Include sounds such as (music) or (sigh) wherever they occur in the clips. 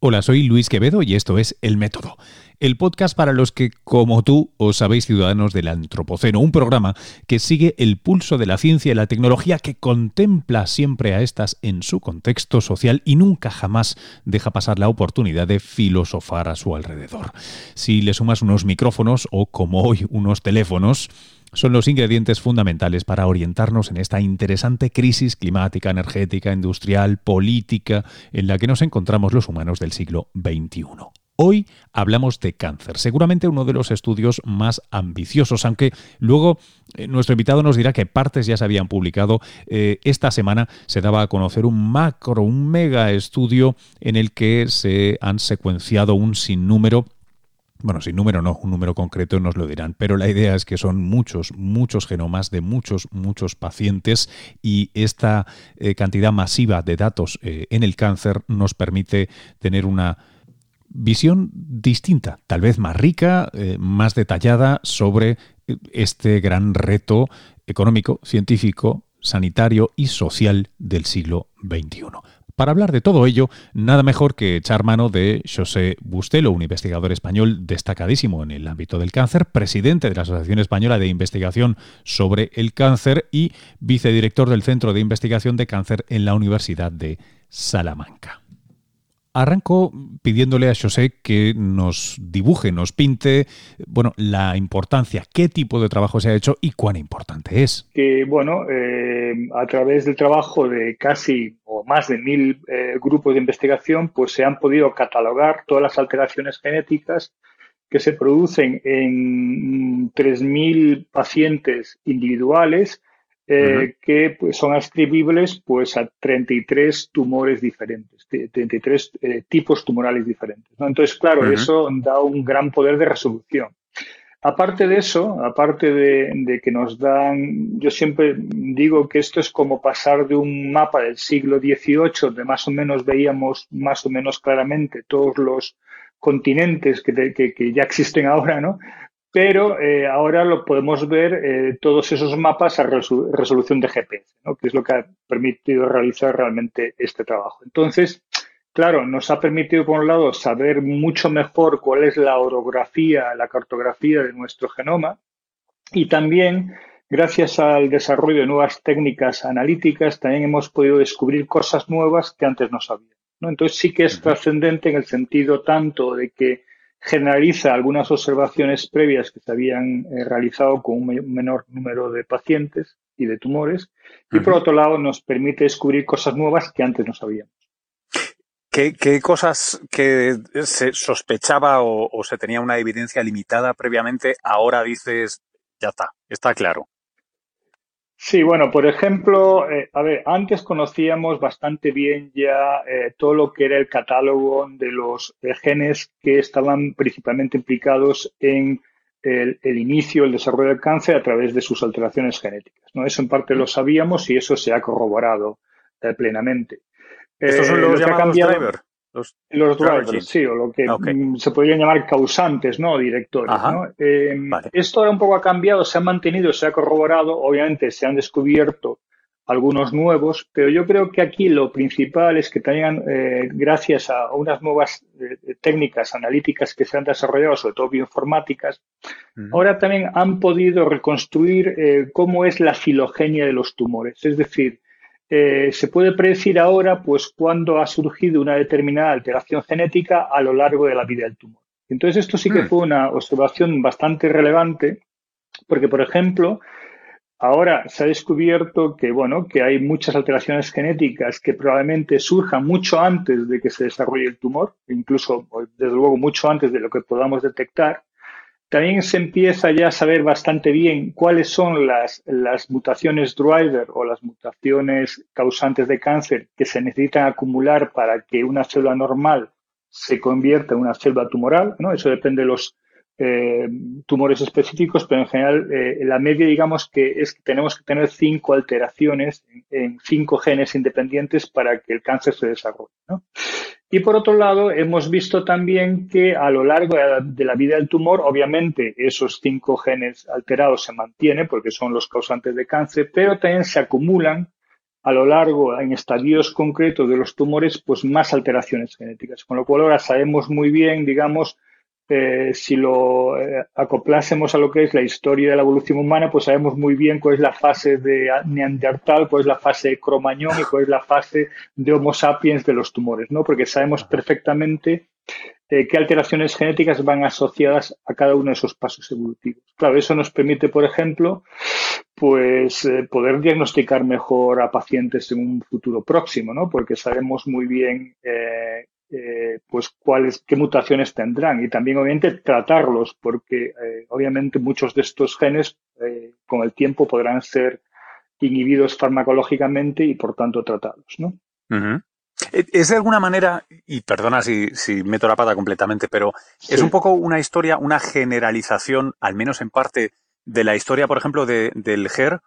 Hola, soy Luis Quevedo y esto es El Método, el podcast para los que, como tú, os sabéis ciudadanos del Antropoceno, un programa que sigue el pulso de la ciencia y la tecnología, que contempla siempre a estas en su contexto social y nunca jamás deja pasar la oportunidad de filosofar a su alrededor. Si le sumas unos micrófonos o, como hoy, unos teléfonos, son los ingredientes fundamentales para orientarnos en esta interesante crisis climática, energética, industrial, política en la que nos encontramos los humanos del siglo XXI. Hoy hablamos de cáncer, seguramente uno de los estudios más ambiciosos, aunque luego eh, nuestro invitado nos dirá que partes ya se habían publicado. Eh, esta semana se daba a conocer un macro, un mega estudio en el que se han secuenciado un sinnúmero bueno, sin número no, un número concreto nos lo dirán, pero la idea es que son muchos, muchos genomas de muchos, muchos pacientes y esta eh, cantidad masiva de datos eh, en el cáncer nos permite tener una visión distinta, tal vez más rica, eh, más detallada sobre este gran reto económico, científico, sanitario y social del siglo XXI. Para hablar de todo ello, nada mejor que echar mano de José Bustelo, un investigador español destacadísimo en el ámbito del cáncer, presidente de la Asociación Española de Investigación sobre el Cáncer y vicedirector del Centro de Investigación de Cáncer en la Universidad de Salamanca. Arranco pidiéndole a José que nos dibuje, nos pinte, bueno, la importancia, qué tipo de trabajo se ha hecho y cuán importante es. Bueno, eh, a través del trabajo de casi o más de mil eh, grupos de investigación, pues se han podido catalogar todas las alteraciones genéticas que se producen en 3.000 pacientes individuales eh, que pues, son atribuibles pues, a 33 tumores diferentes, 33 eh, tipos tumorales diferentes. Entonces, claro, eso da un gran poder de resolución. Aparte de eso, aparte de, que nos dan, yo siempre digo que esto es como pasar de un mapa del siglo XVIII, donde más o menos veíamos más o menos claramente todos los continentes que, que ya existen ahora, ¿no? Pero eh, ahora lo podemos ver eh, todos esos mapas a resolución de GPS, ¿no? que es lo que ha permitido realizar realmente este trabajo. Entonces, claro, nos ha permitido, por un lado, saber mucho mejor cuál es la orografía, la cartografía de nuestro genoma y también, gracias al desarrollo de nuevas técnicas analíticas, también hemos podido descubrir cosas nuevas que antes no sabíamos. ¿no? Entonces, sí que es trascendente en el sentido tanto de que generaliza algunas observaciones previas que se habían eh, realizado con un menor número de pacientes y de tumores, y por otro lado nos permite descubrir cosas nuevas que antes no sabíamos. ¿Qué, cosas que se sospechaba o, o, se tenía una evidencia limitada previamente, ahora dices, ya está, está claro? Sí, bueno, por ejemplo, eh, a ver, antes conocíamos bastante bien ya eh, todo lo que era el catálogo de los eh, genes que estaban principalmente implicados en el, inicio, el desarrollo del cáncer a través de sus alteraciones genéticas. ¿no? Eso en parte lo sabíamos y eso se ha corroborado plenamente. ¿Estos son los llamados driver? Los, drivers, sí, o lo que mm, se podrían llamar causantes, ¿no? Directores, ¿no? Em, esto ahora un poco ha cambiado, se ha mantenido, se ha corroborado, obviamente se han descubierto algunos nuevos, pero yo creo que aquí lo principal es que también, eh, gracias a unas nuevas eh, técnicas analíticas que se han desarrollado, sobre todo bioinformáticas, ahora también han podido reconstruir eh, cómo es la filogenia de los tumores. Es decir, eh, se puede predecir ahora pues cuándo ha surgido una determinada alteración genética a lo largo de la vida del tumor. Entonces esto sí que hmm. fue una observación bastante relevante porque, por ejemplo, ahora se ha descubierto que, bueno, que hay muchas alteraciones genéticas que probablemente surjan mucho antes de que se desarrolle el tumor, incluso, desde luego, mucho antes de lo que podamos detectar. También se empieza ya a saber bastante bien cuáles son las, mutaciones driver o las mutaciones causantes de cáncer que se necesitan acumular para que una célula normal se convierta en una célula tumoral. ¿no? Eso depende de los eh, tumores específicos, pero en general eh, la media digamos que es que tenemos que tener cinco alteraciones en, cinco genes independientes para que el cáncer se desarrolle. Y por otro lado, hemos visto también que a lo largo de la vida del tumor, obviamente esos cinco genes alterados se mantienen porque son los causantes de cáncer, pero también se acumulan a lo largo, en estadios concretos de los tumores, pues más alteraciones genéticas. Con lo cual ahora sabemos muy bien, digamos, eh, si lo eh, acoplásemos a lo que es la historia de la evolución humana, pues sabemos muy bien cuál es la fase de Neandertal, cuál es la fase de Cromañón y cuál es la fase de Homo sapiens de los tumores, ¿no? Porque sabemos perfectamente eh, qué alteraciones genéticas van asociadas a cada uno de esos pasos evolutivos. Claro, eso nos permite, por ejemplo, pues poder diagnosticar mejor a pacientes en un futuro próximo, ¿no? Porque sabemos muy bien eh, pues cuáles, qué mutaciones tendrán y también obviamente tratarlos, porque eh, obviamente muchos de estos genes eh, con el tiempo podrán ser inhibidos farmacológicamente y por tanto tratados, ¿no? Es de alguna manera, y perdona si, meto la pata completamente, pero es un poco una historia, una generalización, al menos en parte, de la historia, por ejemplo, del GER,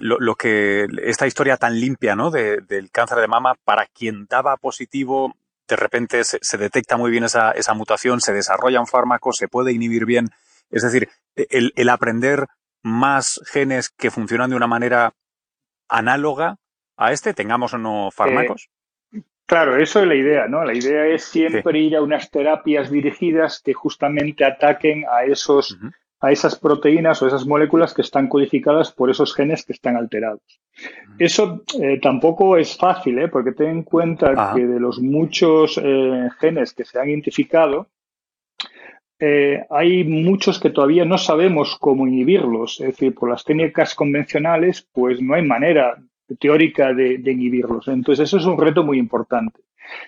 lo, que esta historia tan limpia ¿no? del cáncer de mama para quien daba positivo de repente se, detecta muy bien esa, esa, mutación, se desarrolla un fármaco, se puede inhibir bien. Es decir, el, el aprender más genes que funcionan de una manera análoga a este, tengamos o no fármacos. Eh, claro, eso es la idea, ¿no? La idea es siempre ir a unas terapias dirigidas que justamente ataquen a esos a esas proteínas o esas moléculas que están codificadas por esos genes que están alterados. Eso eh, tampoco es fácil, ¿eh? porque ten en cuenta que de los muchos eh, genes que se han identificado, hay muchos que todavía no sabemos cómo inhibirlos. Es decir, por las técnicas convencionales, pues no hay manera teórica de inhibirlos. Entonces, eso es un reto muy importante.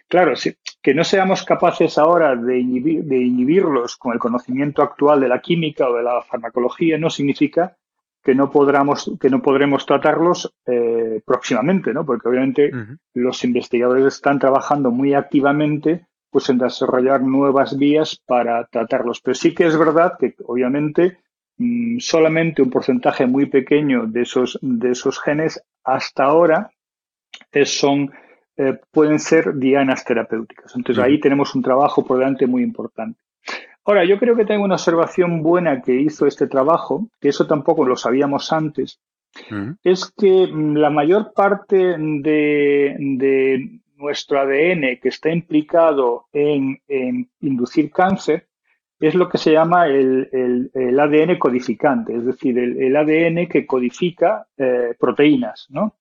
Claro, que no seamos capaces ahora de, inhibirlos con el conocimiento actual de la química o de la farmacología no significa que no, que no podremos tratarlos eh, próximamente, ¿no? Porque obviamente los investigadores están trabajando muy activamente pues en desarrollar nuevas vías para tratarlos. Pero sí que es verdad que obviamente mm, solamente un porcentaje muy pequeño de esos, de esos genes hasta ahora son eh, pueden ser dianas terapéuticas. Entonces ahí tenemos un trabajo por delante muy importante. Ahora, yo creo que tengo una observación buena que hizo este trabajo, que eso tampoco lo sabíamos antes, es que mm, la mayor parte de, nuestro ADN que está implicado en, inducir cáncer es lo que se llama el, ADN codificante, es decir, el, ADN que codifica eh, proteínas, ¿no?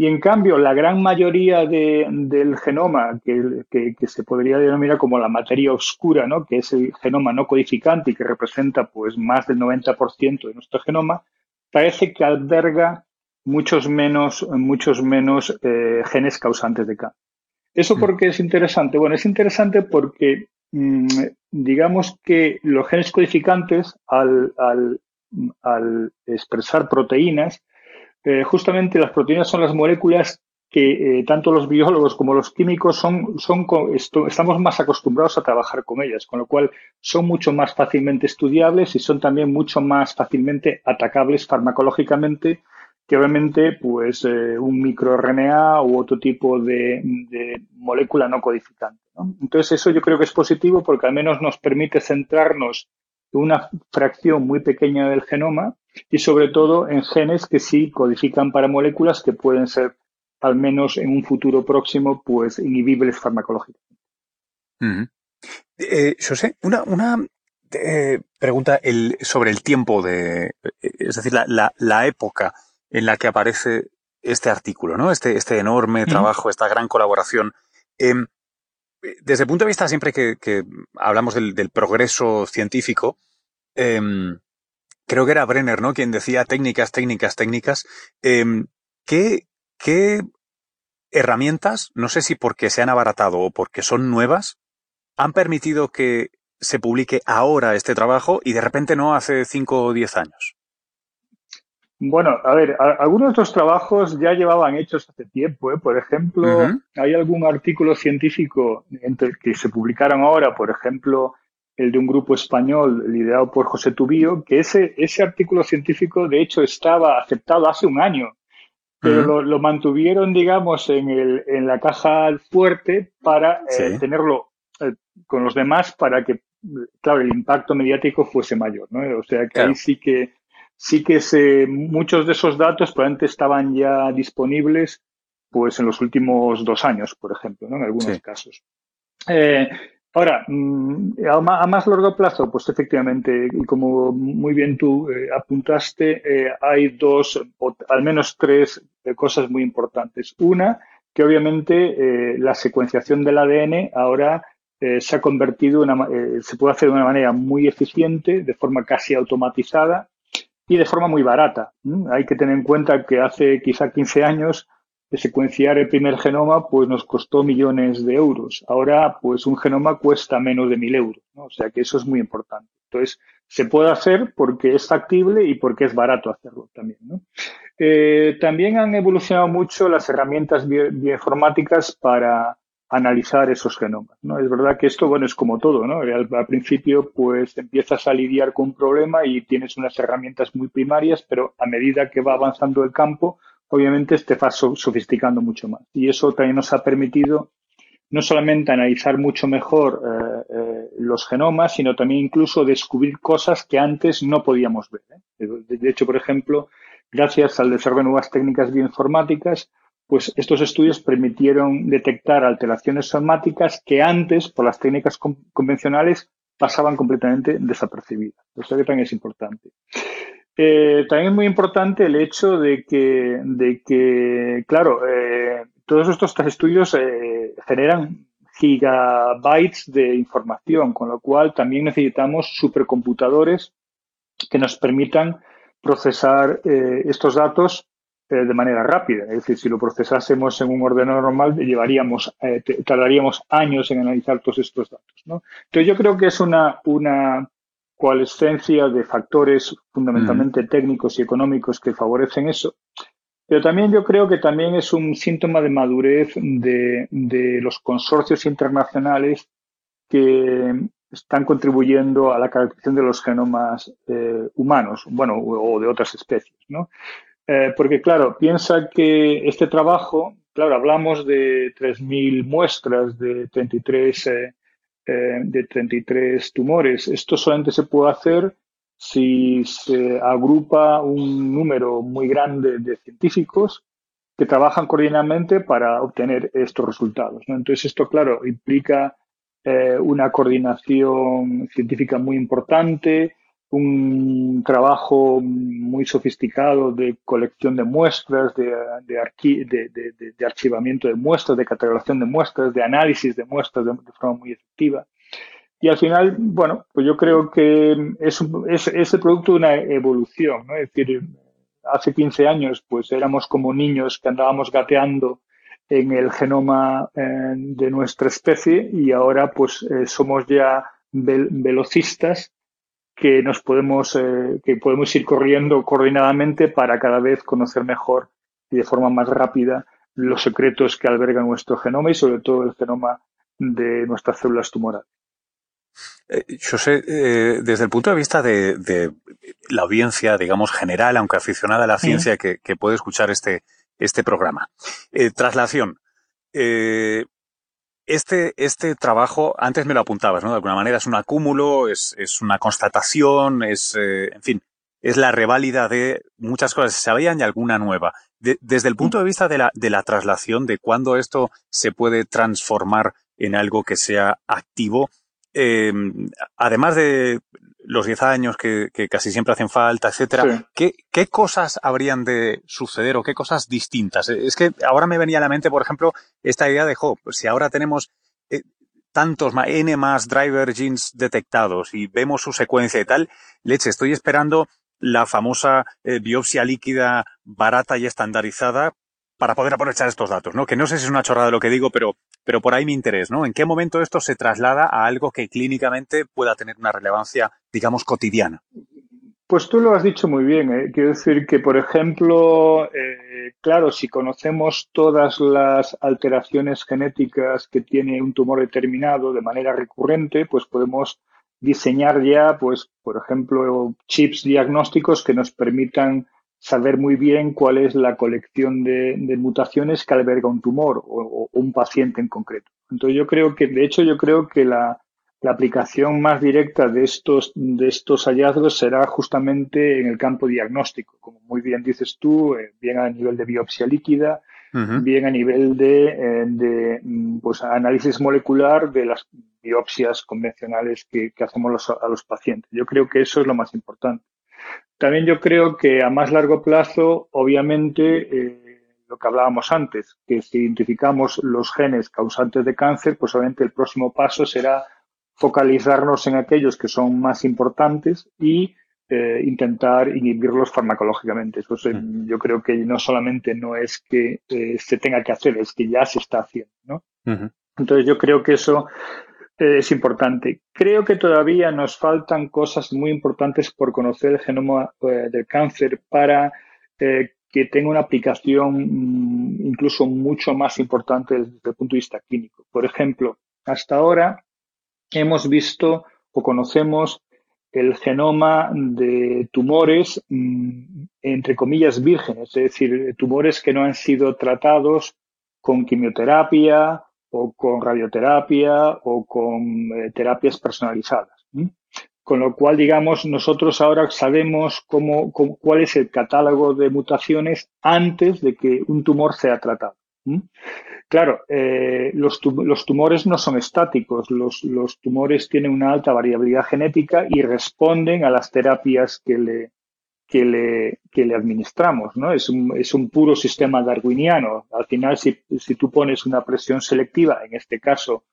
Y en cambio, la gran mayoría del genoma, que, se podría denominar como la materia oscura, ¿no? que es el genoma no codificante y que representa pues, más del 90% de nuestro genoma, parece que alberga muchos menos, muchos menos eh, genes causantes de cáncer. ¿Eso por qué es interesante? Bueno, es interesante porque mm, digamos que los genes codificantes, al, al expresar proteínas, eh, justamente las proteínas son las moléculas que eh, tanto los biólogos como los químicos son, son estamos más acostumbrados a trabajar con ellas, con lo cual son mucho más fácilmente estudiables y son también mucho más fácilmente atacables farmacológicamente que obviamente pues eh, un microRNA u otro tipo de, molécula no codificante. Entonces eso yo creo que es positivo porque al menos nos permite centrarnos en una fracción muy pequeña del genoma y sobre todo en genes que sí codifican para moléculas que pueden ser, al menos en un futuro próximo, pues inhibibles farmacológicamente. Eh, José, una, una eh, pregunta sobre el tiempo de, es decir, la, época en la que aparece este artículo, ¿no? Este, este enorme trabajo, esta gran colaboración. Em, desde el punto de vista siempre que, hablamos del, progreso científico, em, creo que era Brenner, ¿no? Quien decía técnicas, técnicas, técnicas. Em, ¿qué, ¿Qué herramientas, no sé si porque se han abaratado o porque son nuevas, han permitido que se publique ahora este trabajo y de repente no hace 5 o 10 años? Bueno, a ver, algunos de estos trabajos ya llevaban hechos hace tiempo. ¿eh? Por ejemplo, hay algún artículo científico entre que se publicaron ahora, por ejemplo, el de un grupo español liderado por José Tubío, que ese, ese artículo científico de hecho estaba aceptado hace un año, pero lo, mantuvieron, digamos, en, el, en la caja fuerte para eh, tenerlo eh, con los demás para que, claro, el impacto mediático fuese mayor, ¿no? O sea que ahí sí que sí que se, muchos de esos datos probablemente estaban ya disponibles pues en los últimos dos años, por ejemplo, ¿no? en algunos casos. Eh, ahora, mm, a más largo plazo, pues efectivamente, y como muy bien tú eh, apuntaste, eh, hay dos, o al menos tres cosas muy importantes. Una, que obviamente la secuenciación del ADN ahora se ha convertido, en una, se puede hacer de una manera muy eficiente, de forma casi automatizada y de forma muy barata. Hay que tener en cuenta que hace quizá 15 años secuenciar el primer genoma, pues nos costó millones de euros. Ahora, pues un genoma cuesta menos de mil euros, ¿no? O sea que eso es muy importante. Entonces, se puede hacer porque es factible y porque es barato hacerlo también. Eh, también han evolucionado mucho las herramientas bioinformáticas para analizar esos genomas, ¿no? Es verdad que esto, bueno, es como todo, ¿no? Al, al, principio, pues empiezas a lidiar con un problema y tienes unas herramientas muy primarias, pero a medida que va avanzando el campo, obviamente te vas sofisticando mucho más. Y eso también nos ha permitido no solamente analizar mucho mejor eh, eh, los genomas, sino también incluso descubrir cosas que antes no podíamos ver. ¿eh? De, hecho, por ejemplo, gracias al desarrollo de nuevas técnicas bioinformáticas, pues estos estudios permitieron detectar alteraciones somáticas que antes, por las técnicas convencionales, pasaban completamente desapercibidas. Eso también es importante. Eh, también es muy importante el hecho de que, de que claro, eh, todos estos estudios eh, generan gigabytes de información, con lo cual también necesitamos supercomputadores que nos permitan procesar estos datos de manera rápida. Es decir, si lo procesásemos en un ordenador normal, llevaríamos, tardaríamos años en analizar todos estos datos. ¿no? Entonces, yo creo que es una, una, coalescencia de factores fundamentalmente técnicos y económicos que favorecen eso. Pero también yo creo que también es un síntoma de madurez de, los consorcios internacionales que están contribuyendo a la caracterización de los genomas eh, humanos, bueno, o de otras especies, ¿no? Eh, porque, claro, piensa que este trabajo, claro, hablamos de 3.000 muestras de 33 eh, eh, de 33 tumores. Esto solamente se puede hacer si se agrupa un número muy grande de científicos que trabajan coordinadamente para obtener estos resultados. Entonces, esto, claro, implica eh, una coordinación científica muy importante, un trabajo muy sofisticado de colección de muestras, de, de, archivamiento de muestras, de catalogación de muestras, de análisis de muestras de, forma muy efectiva. Y al final, bueno, pues yo creo que es, es, el producto de una evolución. Es decir, hace 15 años, pues éramos como niños que andábamos gateando en el genoma eh, de nuestra especie y ahora, pues, eh, somos ya velocistas que nos podemos, eh, que podemos ir corriendo coordinadamente para cada vez conocer mejor y de forma más rápida los secretos que alberga nuestro genoma y sobre todo el genoma de nuestras células tumorales. Eh, yo sé, eh, desde el punto de vista de, la audiencia, digamos, general, aunque aficionada a la ciencia, que, puede escuchar este, este programa. traslación este, este trabajo, antes me lo apuntabas, ¿no? De alguna manera es un acúmulo, es, es una constatación, es, eh, en fin, es la reválida de muchas cosas que se sabían y alguna nueva. desde el punto de vista de la, de la traslación, de cuándo esto se puede transformar en algo que sea activo, eh, además de los 10 años que, casi siempre hacen falta, etcétera, ¿qué, cosas habrían de suceder o qué cosas distintas? Es que ahora me venía a la mente, por ejemplo, esta idea de, jo, si ahora tenemos eh, tantos N más driver genes detectados y vemos su secuencia y tal, leche, estoy esperando la famosa eh, biopsia líquida barata y estandarizada para poder aprovechar estos datos, ¿no? Que no sé si es una chorrada lo que digo, pero, pero por ahí mi interés, ¿no? ¿En qué momento esto se traslada a algo que clínicamente pueda tener una relevancia, digamos, cotidiana? Pues tú lo has dicho muy bien. ¿eh? Quiero decir que, por ejemplo, eh, claro, si conocemos todas las alteraciones genéticas que tiene un tumor determinado de manera recurrente, pues podemos diseñar ya, pues, por ejemplo, chips diagnósticos que nos permitan saber muy bien cuál es la colección de, mutaciones que alberga un tumor o, un paciente en concreto. Entonces yo creo que, de hecho, yo creo que la, la aplicación más directa de estos, de estos hallazgos será justamente en el campo diagnóstico, como muy bien dices tú, eh, bien a nivel de biopsia líquida, bien a nivel de, eh, de, mm, pues, análisis molecular de las biopsias convencionales que, hacemos a los pacientes. Yo creo que eso es lo más importante. También yo creo que a más largo plazo, obviamente, eh, lo que hablábamos antes, que si identificamos los genes causantes de cáncer, pues obviamente el próximo paso será focalizarnos en aquellos que son más importantes y eh, intentar inhibirlos farmacológicamente. Eso mm. yo creo que no solamente no es que eh, se tenga que hacer, es que ya se está haciendo. ¿no? Entonces yo creo que eso eh, es importante. Creo que todavía nos faltan cosas muy importantes por conocer el genoma del cáncer para que tenga una aplicación mm, incluso mucho más importante desde el punto de vista clínico. Por ejemplo, hasta ahora hemos visto o conocemos el genoma de tumores, mm, entre comillas, vírgenes, es decir, tumores que no han sido tratados con quimioterapia o con radioterapia o con eh, terapias personalizadas. Con lo cual, digamos, nosotros ahora sabemos cómo, cuál es el catálogo de mutaciones antes de que un tumor sea tratado. Claro, eh, los, tumores no son estáticos, los, tumores tienen una alta variabilidad genética y responden a las terapias que le, que le, que le administramos, ¿no? Es un, es un puro sistema darwiniano. Al final, si, si tú pones una presión selectiva, en este caso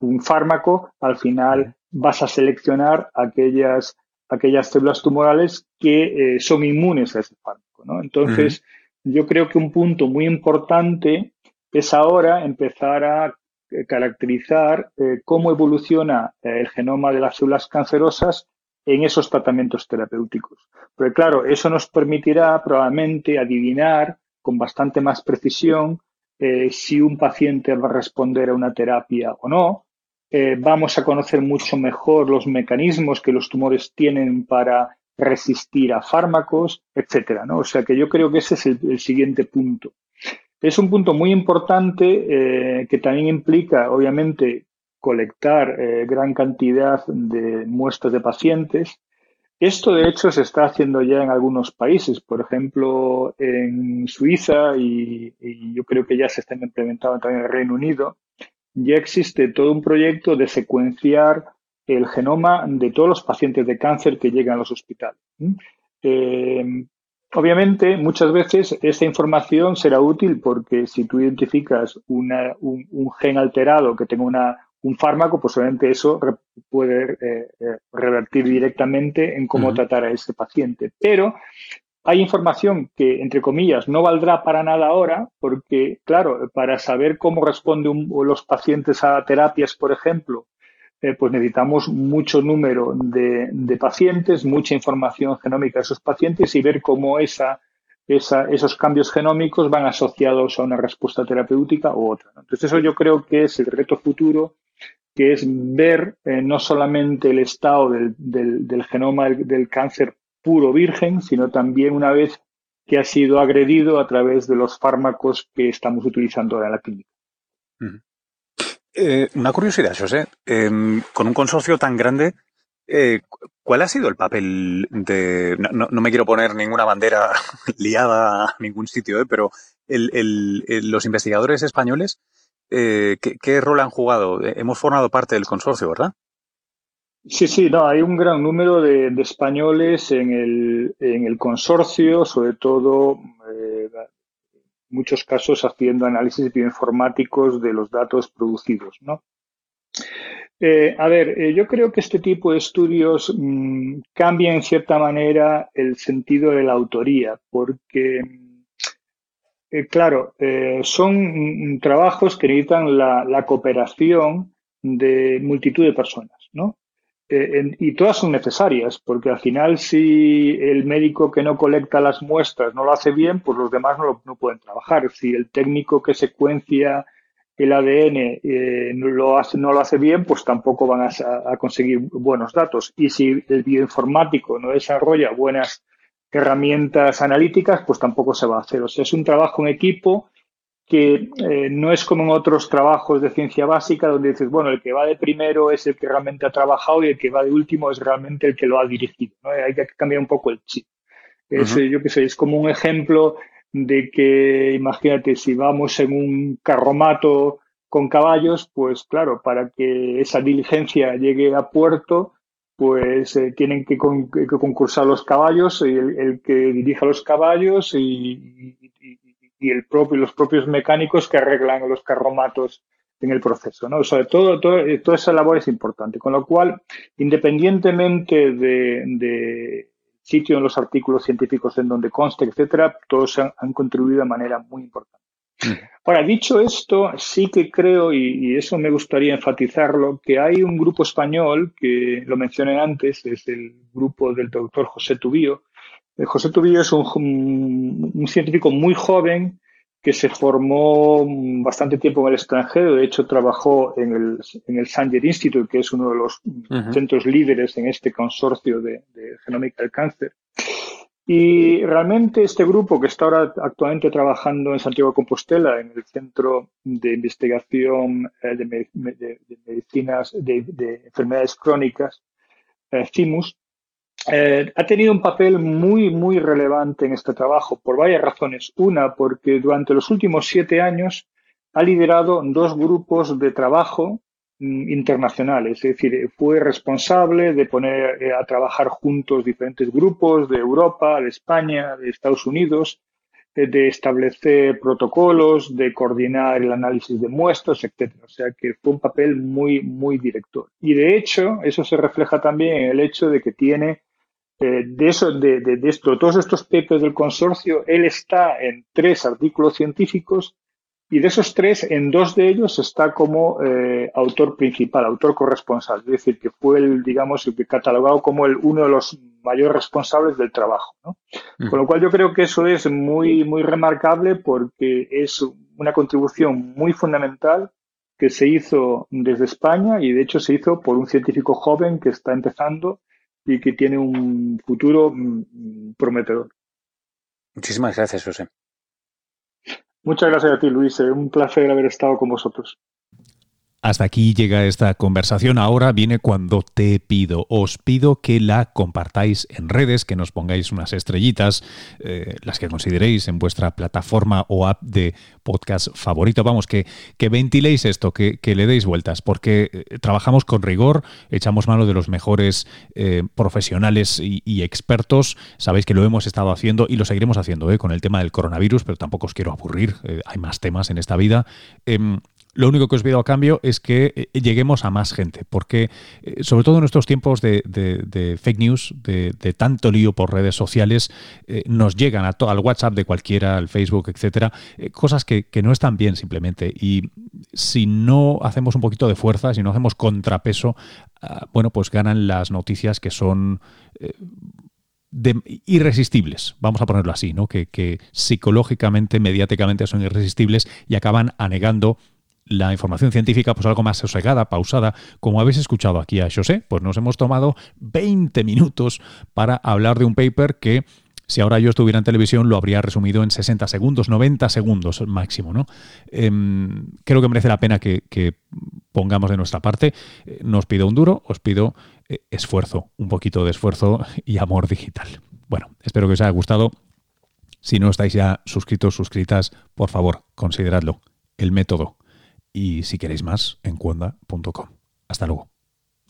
un fármaco, al final vas a seleccionar aquellas, aquellas células tumorales que eh, son inmunes a ese fármaco, ¿no? Entonces, yo creo que un punto muy importante es ahora empezar a eh, caracterizar eh, cómo evoluciona el genoma de las células cancerosas en esos tratamientos terapéuticos. Porque claro, eso nos permitirá probablemente adivinar con bastante más precisión si un paciente va a responder a una terapia o no. vamos a conocer mucho mejor los mecanismos que los tumores tienen para resistir a fármacos, etcétera. ¿no? O sea que yo creo que ese es el siguiente punto. Es un punto muy importante eh, que también implica, obviamente, colectar eh, gran cantidad de muestras de pacientes. Esto, de hecho, se está haciendo ya en algunos países, por ejemplo, en Suiza y, yo creo que ya se está implementando también en el Reino Unido. Ya existe todo un proyecto de secuenciar el genoma de todos los pacientes de cáncer que llegan a los hospitales. Eh, Obviamente, muchas veces esta información será útil porque si tú identificas un, gen alterado que tenga una, un fármaco, pues obviamente eso puede eh, eh, revertir directamente en cómo tratar a ese paciente. Pero hay información que, entre comillas, no valdrá para nada ahora porque, claro, para saber cómo responden los pacientes a terapias, por ejemplo, eh, pues necesitamos mucho número de, pacientes, mucha información genómica de esos pacientes y ver cómo esa, esos cambios genómicos van asociados a una respuesta terapéutica u otra. Entonces eso yo creo que es el reto futuro, que es ver eh, no solamente el estado del, del, genoma del, cáncer puro virgen, sino también una vez que ha sido agredido a través de los fármacos que estamos utilizando ahora en la clínica. Eh, una curiosidad, José. Em, con un consorcio tan grande, eh, ¿cuál ha sido el papel de... No, me quiero poner ninguna bandera (laughs) liada a ningún sitio, eh, pero los investigadores españoles, ¿qué, rol han jugado? Hemos formado parte del consorcio, ¿verdad? Sí, sí, no, hay un gran número de, españoles en el, en el, consorcio, sobre todo muchos casos haciendo análisis bioinformáticos de los datos producidos. ¿no? Eh, a ver, eh, yo creo que este tipo de estudios mm, cambian en cierta manera el sentido de la autoría, porque, eh, claro, son mm, trabajos que necesitan la, cooperación de multitud de personas, ¿no? Y todas son necesarias, porque al final si el médico que no colecta las muestras no lo hace bien, pues los demás no, no pueden trabajar. Si el técnico que secuencia el ADN eh, no, lo hace, no lo hace bien, pues tampoco van a, conseguir buenos datos. Y si el bioinformático no desarrolla buenas herramientas analíticas, pues tampoco se va a hacer. O sea, es un trabajo en equipo que eh, no es como en otros trabajos de ciencia básica donde dices, bueno, el que va de primero es el que realmente ha trabajado y el que va de último es realmente el que lo ha dirigido. Hay que cambiar un poco el chip. Yo qué sé, es como un ejemplo de que, imagínate, si vamos en un carromato con caballos, pues claro, para que esa diligencia llegue a puerto, pues eh, tienen que, concursar los caballos, y el, que dirija los caballos y, y, el propio, los propios mecánicos que arreglan los carromatos en el proceso. ¿no? O todo, toda esa labor es importante. Con lo cual, independientemente de, sitio en los artículos científicos en donde conste, etcétera, todos han, contribuido de manera muy importante. Ahora, dicho esto, sí que creo, y, eso me gustaría enfatizarlo, que hay un grupo español, que lo mencioné antes, es el grupo del doctor José Tubío. José Tubío es un, científico muy joven que se formó bastante tiempo en el extranjero. De hecho, trabajó en el, en el Sanger Institute, que es uno de los centros líderes en este consorcio de, de genómica del cáncer. Y realmente este grupo que está ahora actualmente trabajando en Santiago de Compostela, en el Centro de Investigación eh, de, Medicinas de, Enfermedades Crónicas, eh, CIMUS, eh, ha tenido un papel muy, muy relevante en este trabajo por varias razones. Una, porque durante los últimos siete años ha liderado dos grupos de trabajo Mm, internacionales, es decir, fue responsable de poner eh, a trabajar juntos diferentes grupos de Europa, de España, de Estados Unidos, eh, de establecer protocolos, de coordinar el análisis de muestras, etcétera. O sea que fue un papel muy, muy director. Y de hecho, eso se refleja también en el hecho de que tiene eh, de eso, de, de, de esto, todos estos papers del consorcio, él está en tres artículos científicos y de esos tres, en dos de ellos está como eh, autor principal, autor corresponsal, es decir, que fue el, digamos, el que catalogado como el, uno de los mayores responsables del trabajo. ¿no? Con lo cual yo creo que eso es muy, muy remarcable porque es una contribución muy fundamental que se hizo desde España y de hecho se hizo por un científico joven que está empezando y que tiene un futuro mm, prometedor. Muchísimas gracias, José. Muchas gracias a ti, Luis. Un placer haber estado con vosotros. Hasta aquí llega esta conversación. Ahora viene cuando te pido. Os pido que la compartáis en redes, que nos pongáis unas estrellitas, eh, las que consideréis en vuestra plataforma o app de podcast favorito. Vamos, que, que ventiléis esto, que, le deis vueltas, porque eh, trabajamos con rigor, echamos mano de los mejores eh, profesionales y, expertos. Sabéis que lo hemos estado haciendo y lo seguiremos haciendo con el tema del coronavirus, pero tampoco os quiero aburrir. hay más temas en esta vida. Lo único que os pido a cambio es que eh, lleguemos a más gente, porque eh, sobre todo en estos tiempos de, fake news, de, tanto lío por redes sociales, eh, nos llegan a al WhatsApp de cualquiera, al Facebook, etcétera, cosas que, no están bien simplemente. Y si no hacemos un poquito de fuerza, si no hacemos contrapeso, ah, bueno, pues ganan las noticias que son irresistibles, vamos a ponerlo así, ¿no? Que, psicológicamente, mediáticamente son irresistibles y acaban anegando la información científica, pues algo más sosegada, pausada, como habéis escuchado aquí a José, pues nos hemos tomado 20 minutos para hablar de un paper que si ahora yo estuviera en televisión lo habría resumido en 60 segundos, 90 segundos máximo, ¿no? Em, creo que merece la pena que, pongamos de nuestra parte. Eh, no os pido un duro, os pido eh, esfuerzo, un poquito de esfuerzo y amor digital. Bueno, espero que os haya gustado. Si no estáis ya suscritos, suscritas, por favor, consideradlo. El método y si queréis más en cuonda.com. Hasta luego.